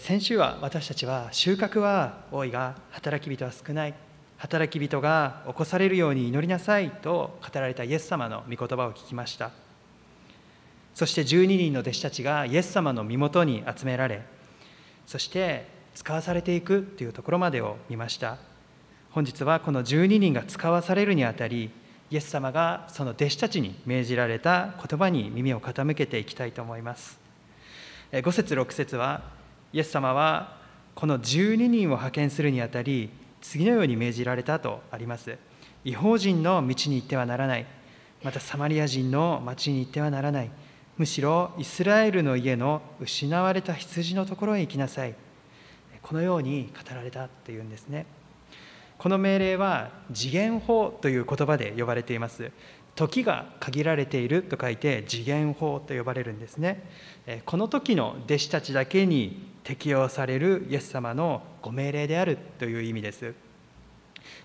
先週は私たちは収穫は多いが働き人は少ない。働き人が起こされるように祈りなさいと語られたイエス様の御言葉を聞きました。そして12人の弟子たちがイエス様の身元に集められそして使わされていくというところまでを見ました。本日はこの12人が使わされるにあたりイエス様がその弟子たちに命じられた言葉に耳を傾けていきたいと思います。5節6節はイエス様はこの12人を派遣するにあたり次のように命じられたとあります。違法人の道に行ってはならない。またサマリア人の町に行ってはならない。むしろイスラエルの家の失われた羊のところへ行きなさい。このように語られたというんですね。この命令は次元法という言葉で呼ばれています。時が限られていると書いて次元法と呼ばれるんですね。この時の弟子たちだけに適用されるイエス様のご命令であるという意味です、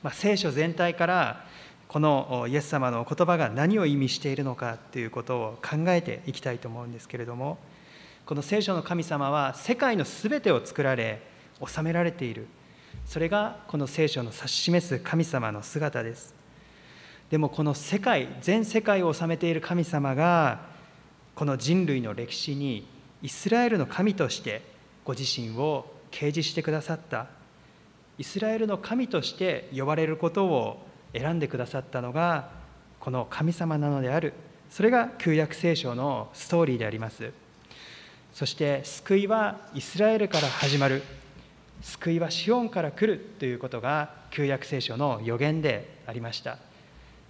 まあ、聖書全体からこのイエス様の言葉が何を意味しているのかということを考えていきたいと思うんですけれどもこの聖書の神様は世界の全てを作られ治められている。それがこの聖書の指し示す神様の姿です。でもこの世界全世界を治めている神様がこの人類の歴史にイスラエルの神としてご自身を掲示してくださった。イスラエルの神として呼ばれることを選んでくださったのがこの神様なのである。それが旧約聖書のストーリーであります。そして救いはイスラエルから始まる。救いはシオンから来るということが旧約聖書の予言でありました。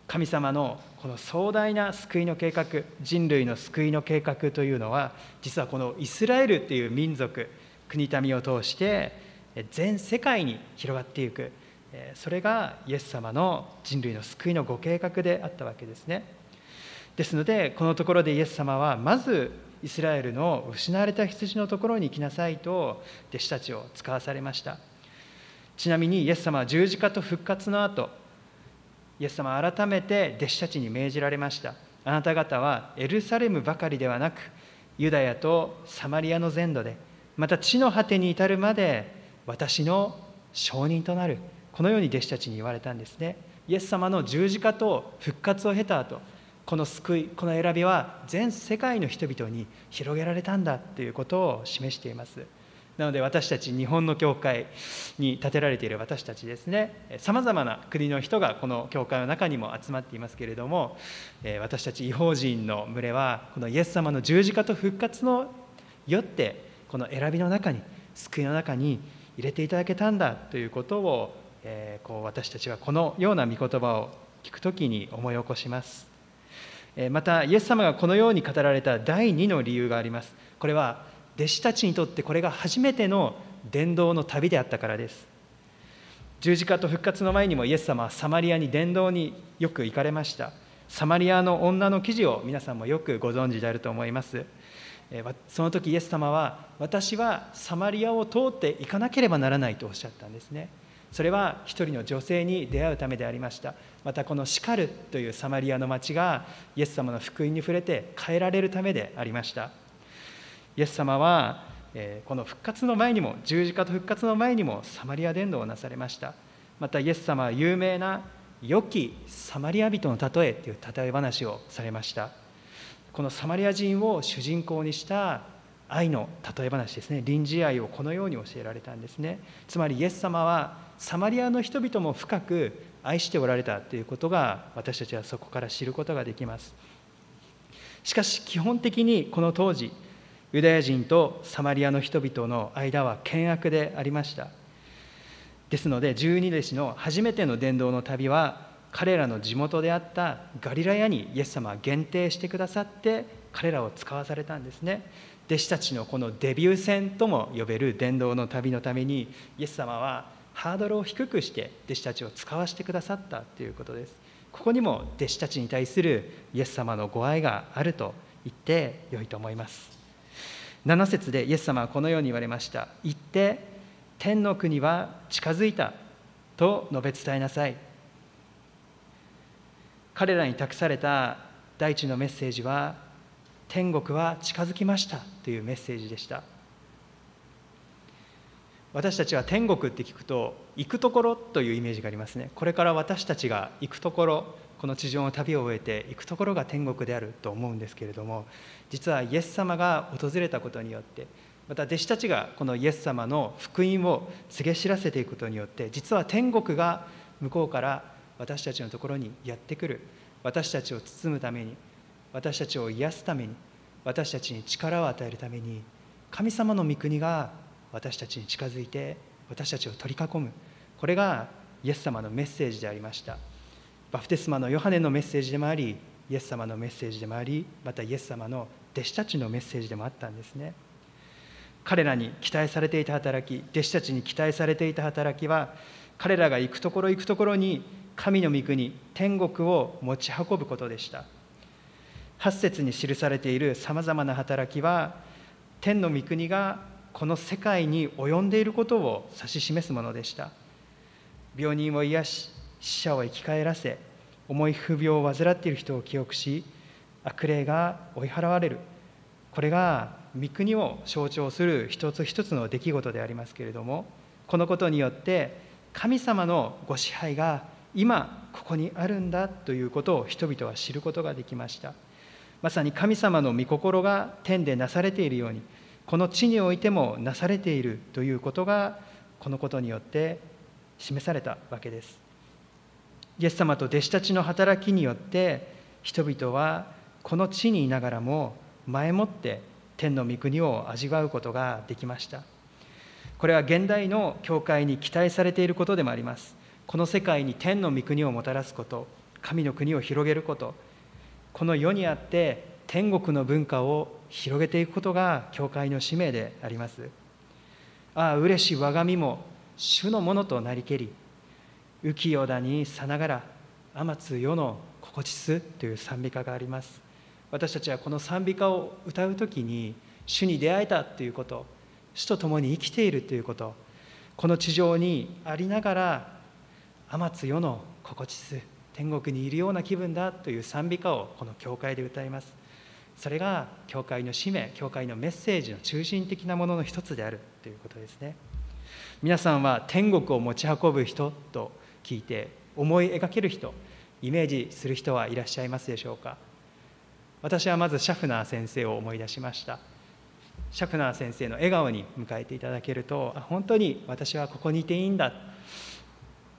神様のこの壮大な救いの計画人類の救いの計画というのは実はこのイスラエルっていう民族国民を通して全世界に広がっていくそれがイエス様の人類の救いのご計画であったわけですねですのでこのところでイエス様はまずイスラエルの失われた羊のところに行きなさいと弟子たちを使わされましたちなみにイエス様は十字架と復活の後イエス様は改めて弟子たちに命じられましたあなた方はエルサレムばかりではなくユダヤとサマリアの全土でまた地の果てに至るまで私の証人となるこのように弟子たちに言われたんですね。イエス様の十字架と復活を経た後この救いこの選びは全世界の人々に広げられたんだということを示しています。なので私たち日本の教会に建てられている私たちですね。さまざまな国の人がこの教会の中にも集まっていますけれども私たち違法人の群れはこのイエス様の十字架と復活のよってこの選びの中に救いの中に入れていただけたんだということをえー、こう私たちはこのような御言葉を聞くときに思い起こします、えー、またイエス様がこのように語られた第2の理由があります。これは弟子たちにとってこれが初めての伝道の旅であったからです。十字架と復活の前にもイエス様はサマリアに伝道によく行かれました。サマリアの女の記事を皆さんもよくご存知であると思います。その時イエス様は私はサマリアを通って行かなければならないとおっしゃったんですね。それは一人の女性に出会うためでありました。またこのシカルというサマリアの町がイエス様の福音に触れて変えられるためでありました。イエス様はこの復活の前にも十字架と復活の前にもサマリア伝道をなされました。またイエス様は有名な良きサマリア人の例えという例え話をされました。このサマリア人を主人公にした愛の例え話ですね。臨時愛をこのように教えられたんですね。つまりイエス様はサマリアの人々も深く愛しておられたということが私たちはそこから知ることができます。しかし基本的にこの当時ユダヤ人とサマリアの人々の間は険悪でありました。ですので十二弟子の初めての伝道の旅は彼らの地元であったガリラヤにイエス様は限定してくださって彼らを使わされたんですね。弟子たちのこのデビュー戦とも呼べる伝道の旅のためにイエス様はハードルを低くして弟子たちを使わせてくださったということです。ここにも弟子たちに対するイエス様のご愛があると言ってよいと思います。7節でイエス様はこのように言われました。言って天の国は近づいたと述べ伝えなさい。彼らに託された第一のメッセージは天国は近づきましたというメッセージでした。私たちは天国って聞くと行くところというイメージがありますね。これから私たちが行くところこの地上の旅を終えて行くところが天国であると思うんですけれども実はイエス様が訪れたことによってまた弟子たちがこのイエス様の福音を告げ知らせていくことによって実は天国が向こうから私たちのところにやってくる。私たちを包むために。私たちを癒すために。私たちに力を与えるために。神様の御国が私たちに近づいて私たちを取り囲む。これがイエス様のメッセージでありました。バプテスマのヨハネのメッセージでもありイエス様のメッセージでもありまたイエス様の弟子たちのメッセージでもあったんですね。彼らに期待されていた働き弟子たちに期待されていた働きは彼らが行くところ行くところに神の御国天国を持ち運ぶことでした。8節に記されているさまざまな働きは天の御国がこの世界に及んでいることを指し示すものでした。病人を癒し死者を生き返らせ重い不病を患っている人を記憶し悪霊が追い払われる。これが御国を象徴する一つ一つの出来事でありますけれどもこのことによって神様のご支配が今ここにあるんだということを人々は知ることができました。まさに神様の御心が天でなされているようにこの地においてもなされているということがこのことによって示されたわけです。イエス様と弟子たちの働きによって人々はこの地にいながらも前もって天の御国を味わうことができました。これは現代の教会に期待されていることでもあります。この世界に天の御国をもたらすこと神の国を広げることこの世にあって天国の文化を広げていくことが教会の使命であります。ああ嬉しい我が身も主のものとなりけり浮世田にさながら天津世の心地すという賛美歌があります。私たちはこの賛美歌を歌う時に主に出会えたということ主と共に生きているということこの地上にありながら天津世の心地す天国にいるような気分だという賛美歌をこの教会で歌います。それが教会の使命教会のメッセージの中心的なものの一つであるということですね。皆さんは天国を持ち運ぶ人と聞いて思い描ける人イメージする人はいらっしゃいますでしょうか？私はまずシャフナー先生を思い出しました。シャフナー先生の笑顔に迎えていただけるとあ本当に私はここにいていいんだ。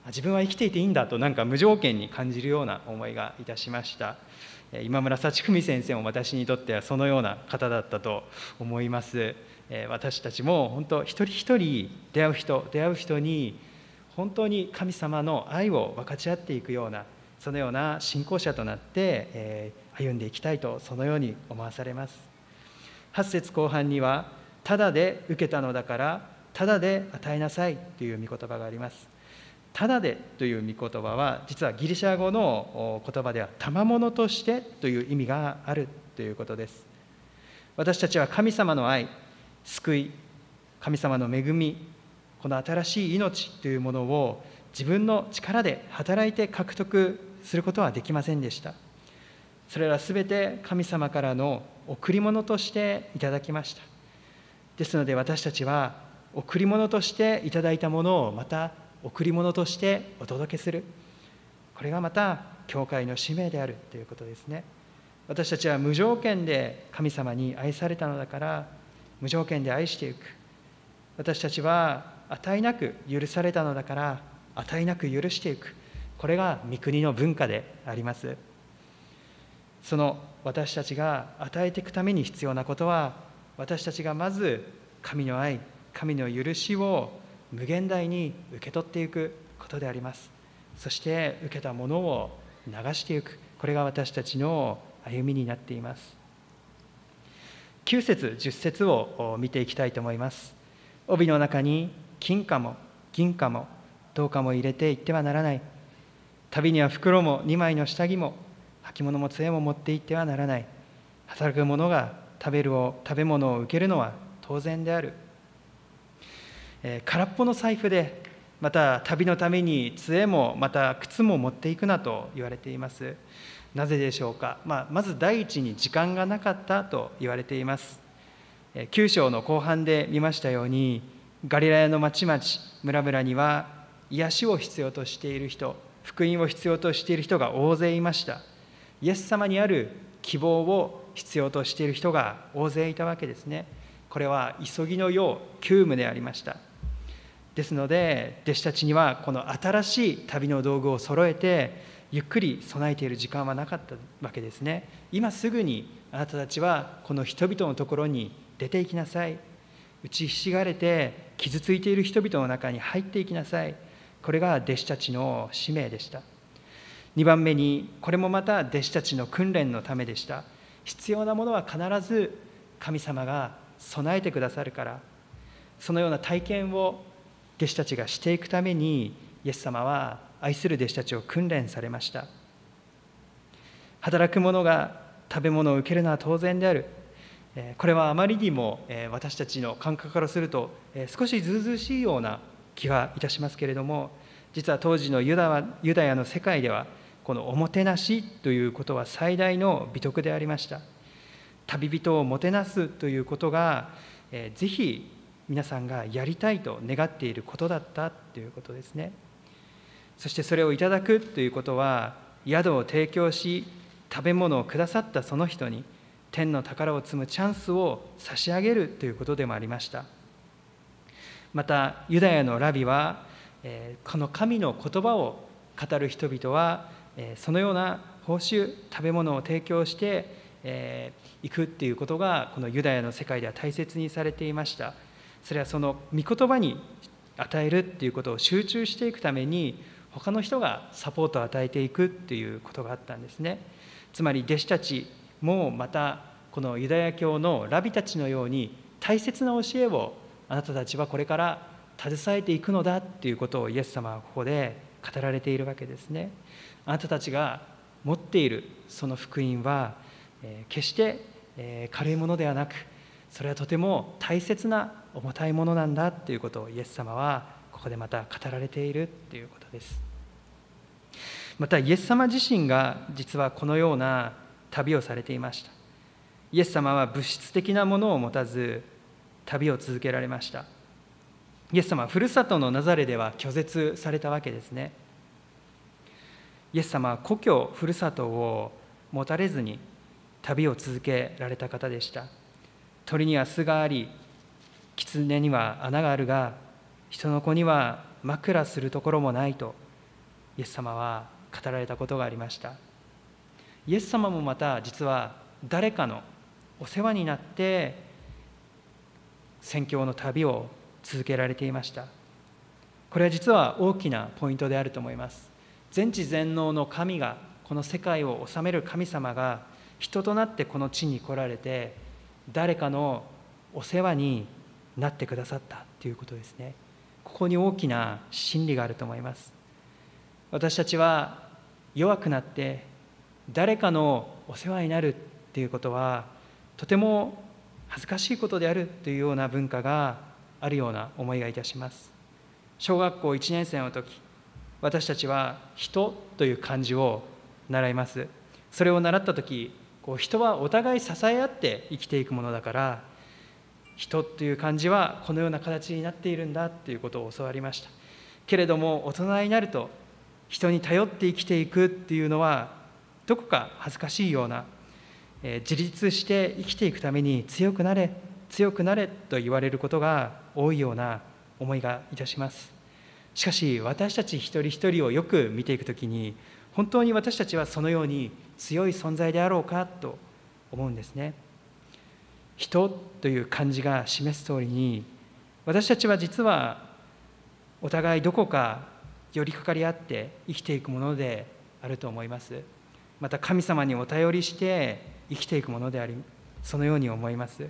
自分は生きていていいんだとなんか無条件に感じるような思いがいたしました。今村幸文先生も私にとってはそのような方だったと思います。私たちも本当一人一人出会う人出会う人に本当に神様の愛を分かち合っていくようなそのような信仰者となって歩んでいきたいとそのように思わされます。8節後半には「ただで受けたのだからただで与えなさい」という御言葉があります。ただでという御言葉は実はギリシャ語の言葉では賜物としてという意味があるということです。私たちは神様の愛救い神様の恵みこの新しい命というものを自分の力で働いて獲得することはできませんでした。それら全て神様からの贈り物としていただきました。ですので私たちは贈り物としていただいたものをまた贈り物としてお届けする。これがまた教会の使命であるということですね。私たちは無条件で神様に愛されたのだから無条件で愛していく。私たちは値なく許されたのだから値なく許していく。これが御国の文化であります。その私たちが与えていくために必要なことは私たちがまず神の愛神の許しを無限大に受け取っていくことであります。そして受けたものを流していく。これが私たちの歩みになっています。9節10節を見ていきたいと思います。帯の中に金貨も銀貨も銅貨も入れていってはならない。旅には袋も2枚の下着も履物も杖も持っていってはならない。働く者が食べるを食べ物を受けるのは当然である、空っぽの財布でまた旅のために杖もまた靴も持っていくなと言われています。なぜでしょうか、まあ、まず第一に時間がなかったと言われています。9章の後半で見ましたようにガリラヤの町々村々には癒しを必要としている人福音を必要としている人が大勢いました。イエス様にある希望を必要としている人が大勢いたわけですね。これは急ぎのよう急務でありました。ですので弟子たちにはこの新しい旅の道具を揃えてゆっくり備えている時間はなかったわけですね。今すぐにあなたたちはこの人々のところに出て行きなさい。打ちひしがれて傷ついている人々の中に入っていきなさい。これが弟子たちの使命でした。2番目にこれもまた弟子たちの訓練のためでした。必要なものは必ず神様が備えてくださるから。そのような体験を弟子たちがしていくためにイエス様は愛する弟子たちを訓練されました。働く者が食べ物を受けるのは当然である。これはあまりにも私たちの感覚からすると少しずうずうしいような気がいたしますけれども実は当時のユダはユダヤの世界ではこのおもてなしということは最大の美徳でありました。旅人をもてなすということがぜひ皆さんがやりたいと願っていることだったということですね。そしてそれをいただくということは宿を提供し食べ物をくださったその人に天の宝を積むチャンスを差し上げるということでもありました。またユダヤのラビはこの神の言葉を語る人々はそのような報酬食べ物を提供していくっていうことがこのユダヤの世界では大切にされていました。それはその御言葉に与えるっていうことを集中していくために他の人がサポートを与えていくっていうことがあったんですね。つまり弟子たちもまたこのユダヤ教のラビたちのように大切な教えをあなたたちはこれから携えていくのだっていうことをイエス様はここで語られているわけですね。あなたたちが持っているその福音は決して軽いものではなくそれはとても大切な重たいものなんだっていうことをイエス様はここでまた語られているっていうことです。またイエス様自身が実はこのような旅をされていました。イエス様は物質的なものを持たず旅を続けられました。イエス様はふるさとのナザレでは拒絶されたわけですね。イエス様は故郷ふるさとを持たれずに旅を続けられた方でした。鳥には巣があり狐には穴があるが人の子には枕するところもないとイエス様は語られたことがありました。イエス様もまた実は誰かのお世話になって宣教の旅を続けられていました。これは実は大きなポイントであると思います。全知全能の神がこの世界を治める神様が人となってこの地に来られて誰かのお世話になってくださったということですね。ここに大きな真理があると思います。私たちは弱くなって誰かのお世話になるっていうことはとても恥ずかしいことであるというような文化があるような思いがいたします。小学校1年生の時私たちは「人」という漢字を習います。それを習った時こう人はお互い支え合って生きていくものだから人という漢字はこのような形になっているんだということを教わりました。けれども大人になると人に頼って生きていくっていうのはどこか恥ずかしいような、えー、自立して生きていくために強くなれ強くなれと言われることが多いような思いがいたします。しかし私たち一人一人をよく見ていくときに本当に私たちはそのように強い存在であろうかと思うんですね。人という漢字が示す通りに私たちは実はお互いどこか寄りかかり合って生きていくものであると思います。また神様にお頼りして生きていくものでありそのように思います。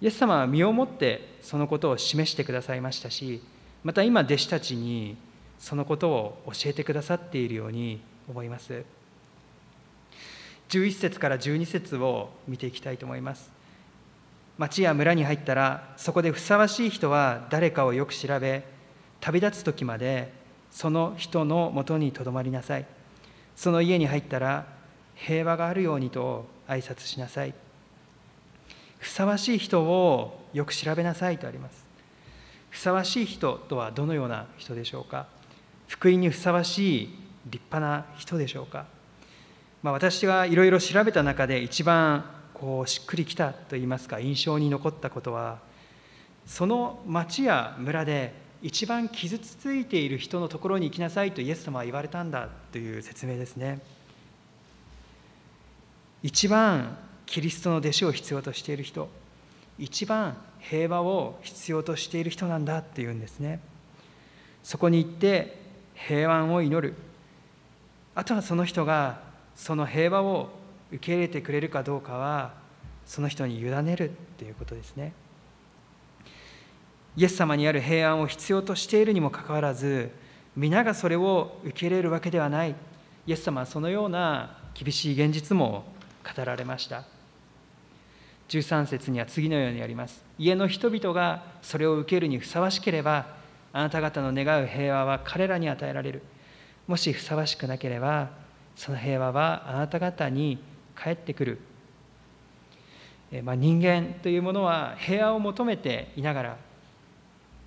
イエス様は身をもってそのことを示してくださいましたしまた今弟子たちにそのことを教えてくださっているように思います。11節から12節を見ていきたいと思います。町や村に入ったらそこでふさわしい人は誰かをよく調べ旅立つ時までその人のもとにとどまりなさい。その家に入ったら平和があるようにと挨拶しなさい。ふさわしい人をよく調べなさいとあります。ふさわしい人とはどのような人でしょうか。福音にふさわしい立派な人でしょうか、まあ、私がいろいろ調べた中で一番こうしっくりきたといいますか印象に残ったことはその町や村で一番傷ついている人のところに行きなさいとイエス様は言われたんだという説明ですね。一番キリストの弟子を必要としている人一番平和を必要としている人なんだっていうんですね。そこに行って平安を祈る。あとはその人がその平和を受け入れてくれるかどうかはその人に委ねるっていうことですね。イエス様にある平安を必要としているにもかかわらず皆がそれを受け入れるわけではない。イエス様はそのような厳しい現実も語られました。13節には次のようにあります。家の人々がそれを受けるにふさわしければあなた方の願う平和は彼らに与えられる。もしふさわしくなければその平和はあなた方に返ってくる、まあ、人間というものは平和を求めていながら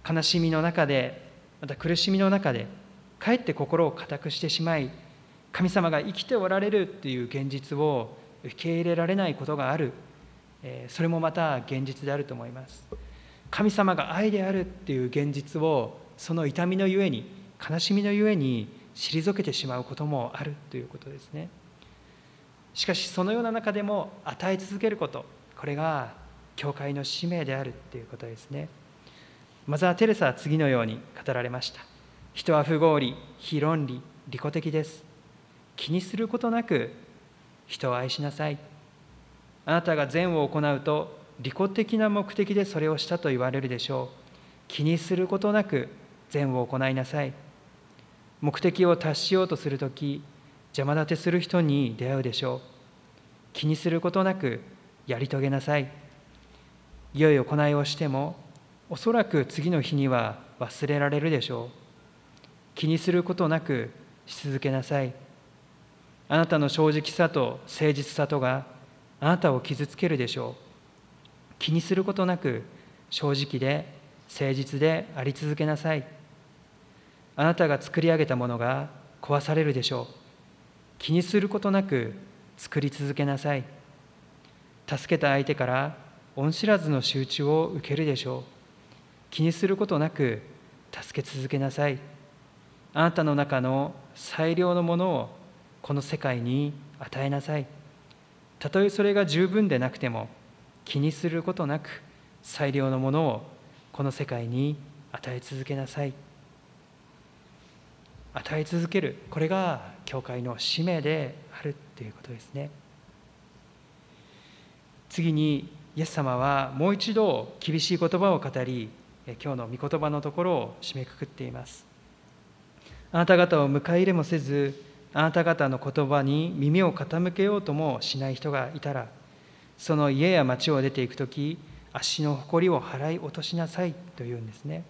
悲しみの中でまた苦しみの中でかえって心を固くしてしまい神様が生きておられるという現実を受け入れられないことがある。それもまた現実であると思います。神様が愛であるっていう現実をその痛みのゆえに悲しみのゆえに退けてしまうこともあるということですね。しかしそのような中でも与え続けることこれが教会の使命であるということですね。マザー・テレサは次のように語られました。人は不合理非論理利己的です。気にすることなく人を愛しなさい。あなたが善を行うと利己的な目的でそれをしたと言われるでしょう。気にすることなく善を行いなさい。目的を達しようとするとき邪魔立てする人に出会うでしょう。気にすることなくやり遂げなさい。良い行いをしてもおそらく次の日には忘れられるでしょう。気にすることなくし続けなさい。あなたの正直さと誠実さとがあなたを傷つけるでしょう。気にすることなく正直で誠実であり続けなさい。あなたが作り上げたものが壊されるでしょう。気にすることなく作り続けなさい。助けた相手から恩知らずの仕打ちを受けるでしょう。気にすることなく助け続けなさい。あなたの中の最良のものをこの世界に与えなさい。たとえそれが十分でなくても気にすることなく最良のものをこの世界に与え続けなさい。与え続ける。これが教会の使命であるということですね。次にイエス様はもう一度厳しい言葉を語り今日の御言葉のところを締めくくっています。あなた方を迎え入れもせずあなた方の言葉に耳を傾けようともしない人がいたらその家や町を出ていく時足の誇りを払い落としなさいというんですね。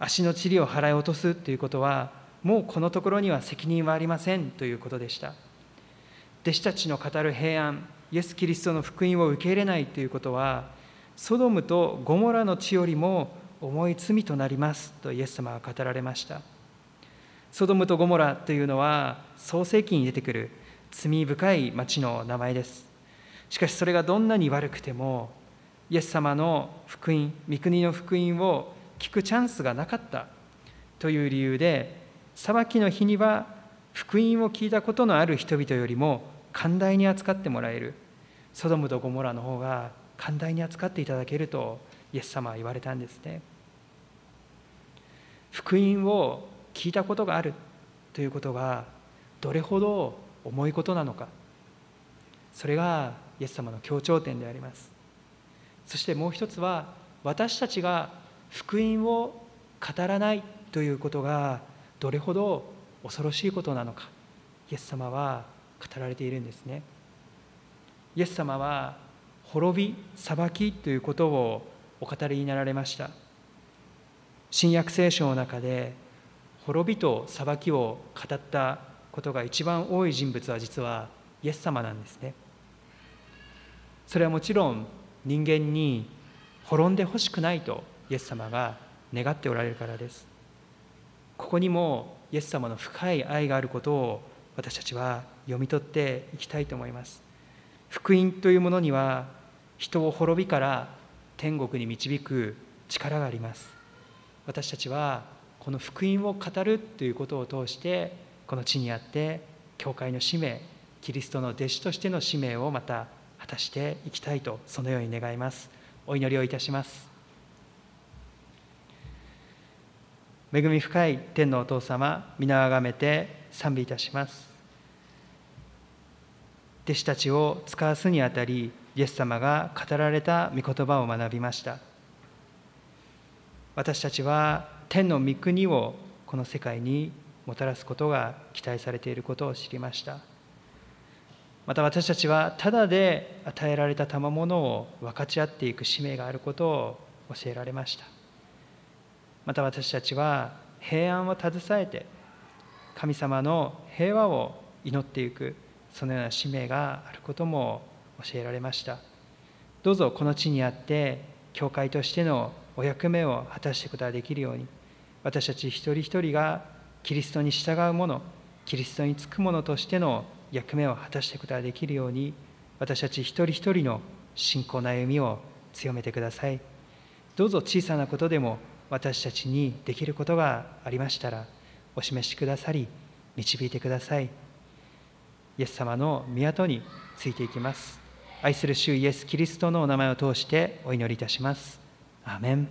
足の塵を払い落とすということはもうこのところには責任はありませんということでした。弟子たちの語る平安イエス・キリストの福音を受け入れないということはソドムとゴモラの地よりも重い罪となりますとイエス様は語られました。ソドムとゴモラというのは創世記に出てくる罪深い町の名前です。しかしそれがどんなに悪くてもイエス様の福音御国の福音を聞くチャンスがなかったという理由で裁きの日には福音を聞いたことのある人々よりも寛大に扱ってもらえる。ソドムとゴモラの方が寛大に扱っていただけるとイエス様は言われたんですね。福音を聞いたことがあるということがどれほど重いことなのか。それがイエス様の強調点であります。そしてもう一つは私たちが福音を語らないということがどれほど恐ろしいことなのかイエス様は語られているんですね。イエス様は滅び裁きということをお語りになられました。新約聖書の中で滅びと裁きを語ったことが一番多い人物は実はイエス様なんですね。それはもちろん人間に滅んでほしくないとイエス様が願っておられるからです。ここにもイエス様の深い愛があることを私たちは読み取っていきたいと思います。福音というものには人を滅びから天国に導く力があります。私たちはこの福音を語るということを通してこの地にあって教会の使命キリストの弟子としての使命をまた果たしていきたいとそのように願います。お祈りをいたします。恵み深い天のお父様皆あがめて賛美いたします。弟子たちを使わすにあたりイエス様が語られた御言葉を学びました。私たちは天の御国をこの世界にもたらすことが期待されていることを知りました。また私たちはただで与えられた賜物を分かち合っていく使命があることを教えられました。また私たちは平安を携えて神様の平和を祈っていくそのような使命があることも教えられました。どうぞこの地にあって教会としてのお役目を果たしていくことができるように私たち一人一人がキリストに従う者キリストにつく者としての役目を果たしていくことができるように私たち一人一人の信仰の歩みを強めてください。どうぞ小さなことでも私たちにできることがありましたらお示しくださり導いてください。イエス様の港についていきます。愛する主イエス・キリストのお名前を通してお祈りいたします。アメン。